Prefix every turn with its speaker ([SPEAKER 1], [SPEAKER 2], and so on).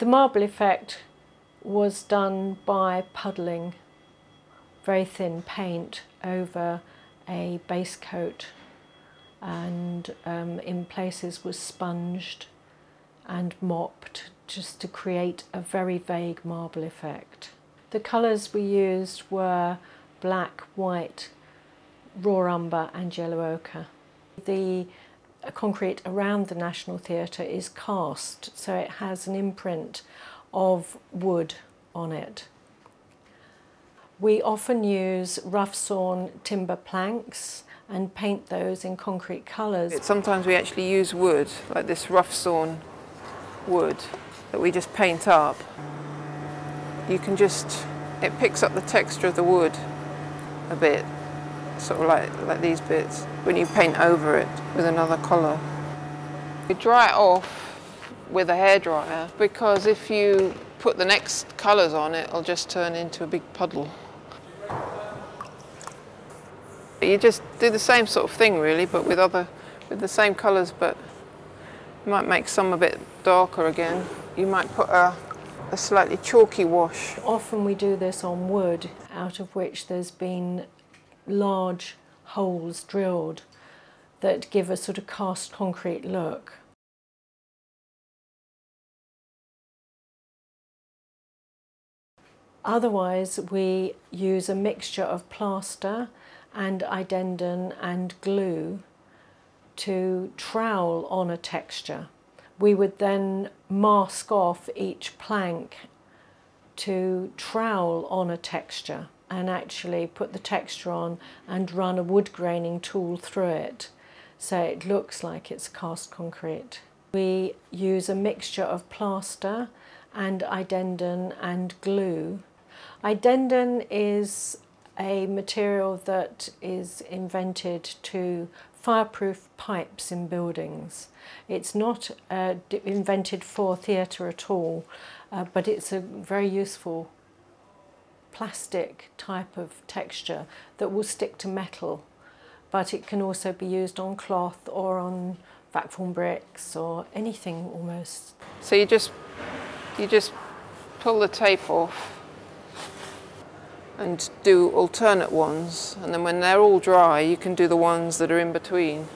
[SPEAKER 1] The marble effect was done by puddling very thin paint over a base coat and um, in places was sponged and mopped just to create a very vague marble effect. The colours we used were black, white, raw umber and yellow ochre. The concrete around the National Theatre is cast, so it has an imprint of wood on it. We often use rough sawn timber planks and paint those in concrete colours.
[SPEAKER 2] Sometimes we actually use wood, like this rough sawn wood that we just paint up. You can just, it picks up the texture of the wood a bit, sort of like, like these bits, when you paint over it with another colour. You dry it off with a hairdryer because if you put the next colours on it, it'll just turn into a big puddle. You just do the same sort of thing really, but with other, with the same colours, but you might make some a bit darker again. You might put a, a slightly chalky wash.
[SPEAKER 1] Often we do this on wood, out of which there's been large holes drilled that give a sort of cast concrete look. Otherwise, we use a mixture of plaster and Idenden and glue to trowel on a texture. We would then mask off each plank to trowel on a texture and actually put the texture on and run a wood graining tool through it so it looks like it's cast concrete. We use a mixture of plaster and Idenden and glue Idenden is a material that is invented to fireproof pipes in buildings. It's not uh, invented for theatre at all, uh, but it's a very useful plastic type of texture that will stick to metal, but it can also be used on cloth or on vac bricks or anything almost.
[SPEAKER 2] So you just you just pull the tape off and do alternate ones and then when they're all dry you can do the ones that are in between.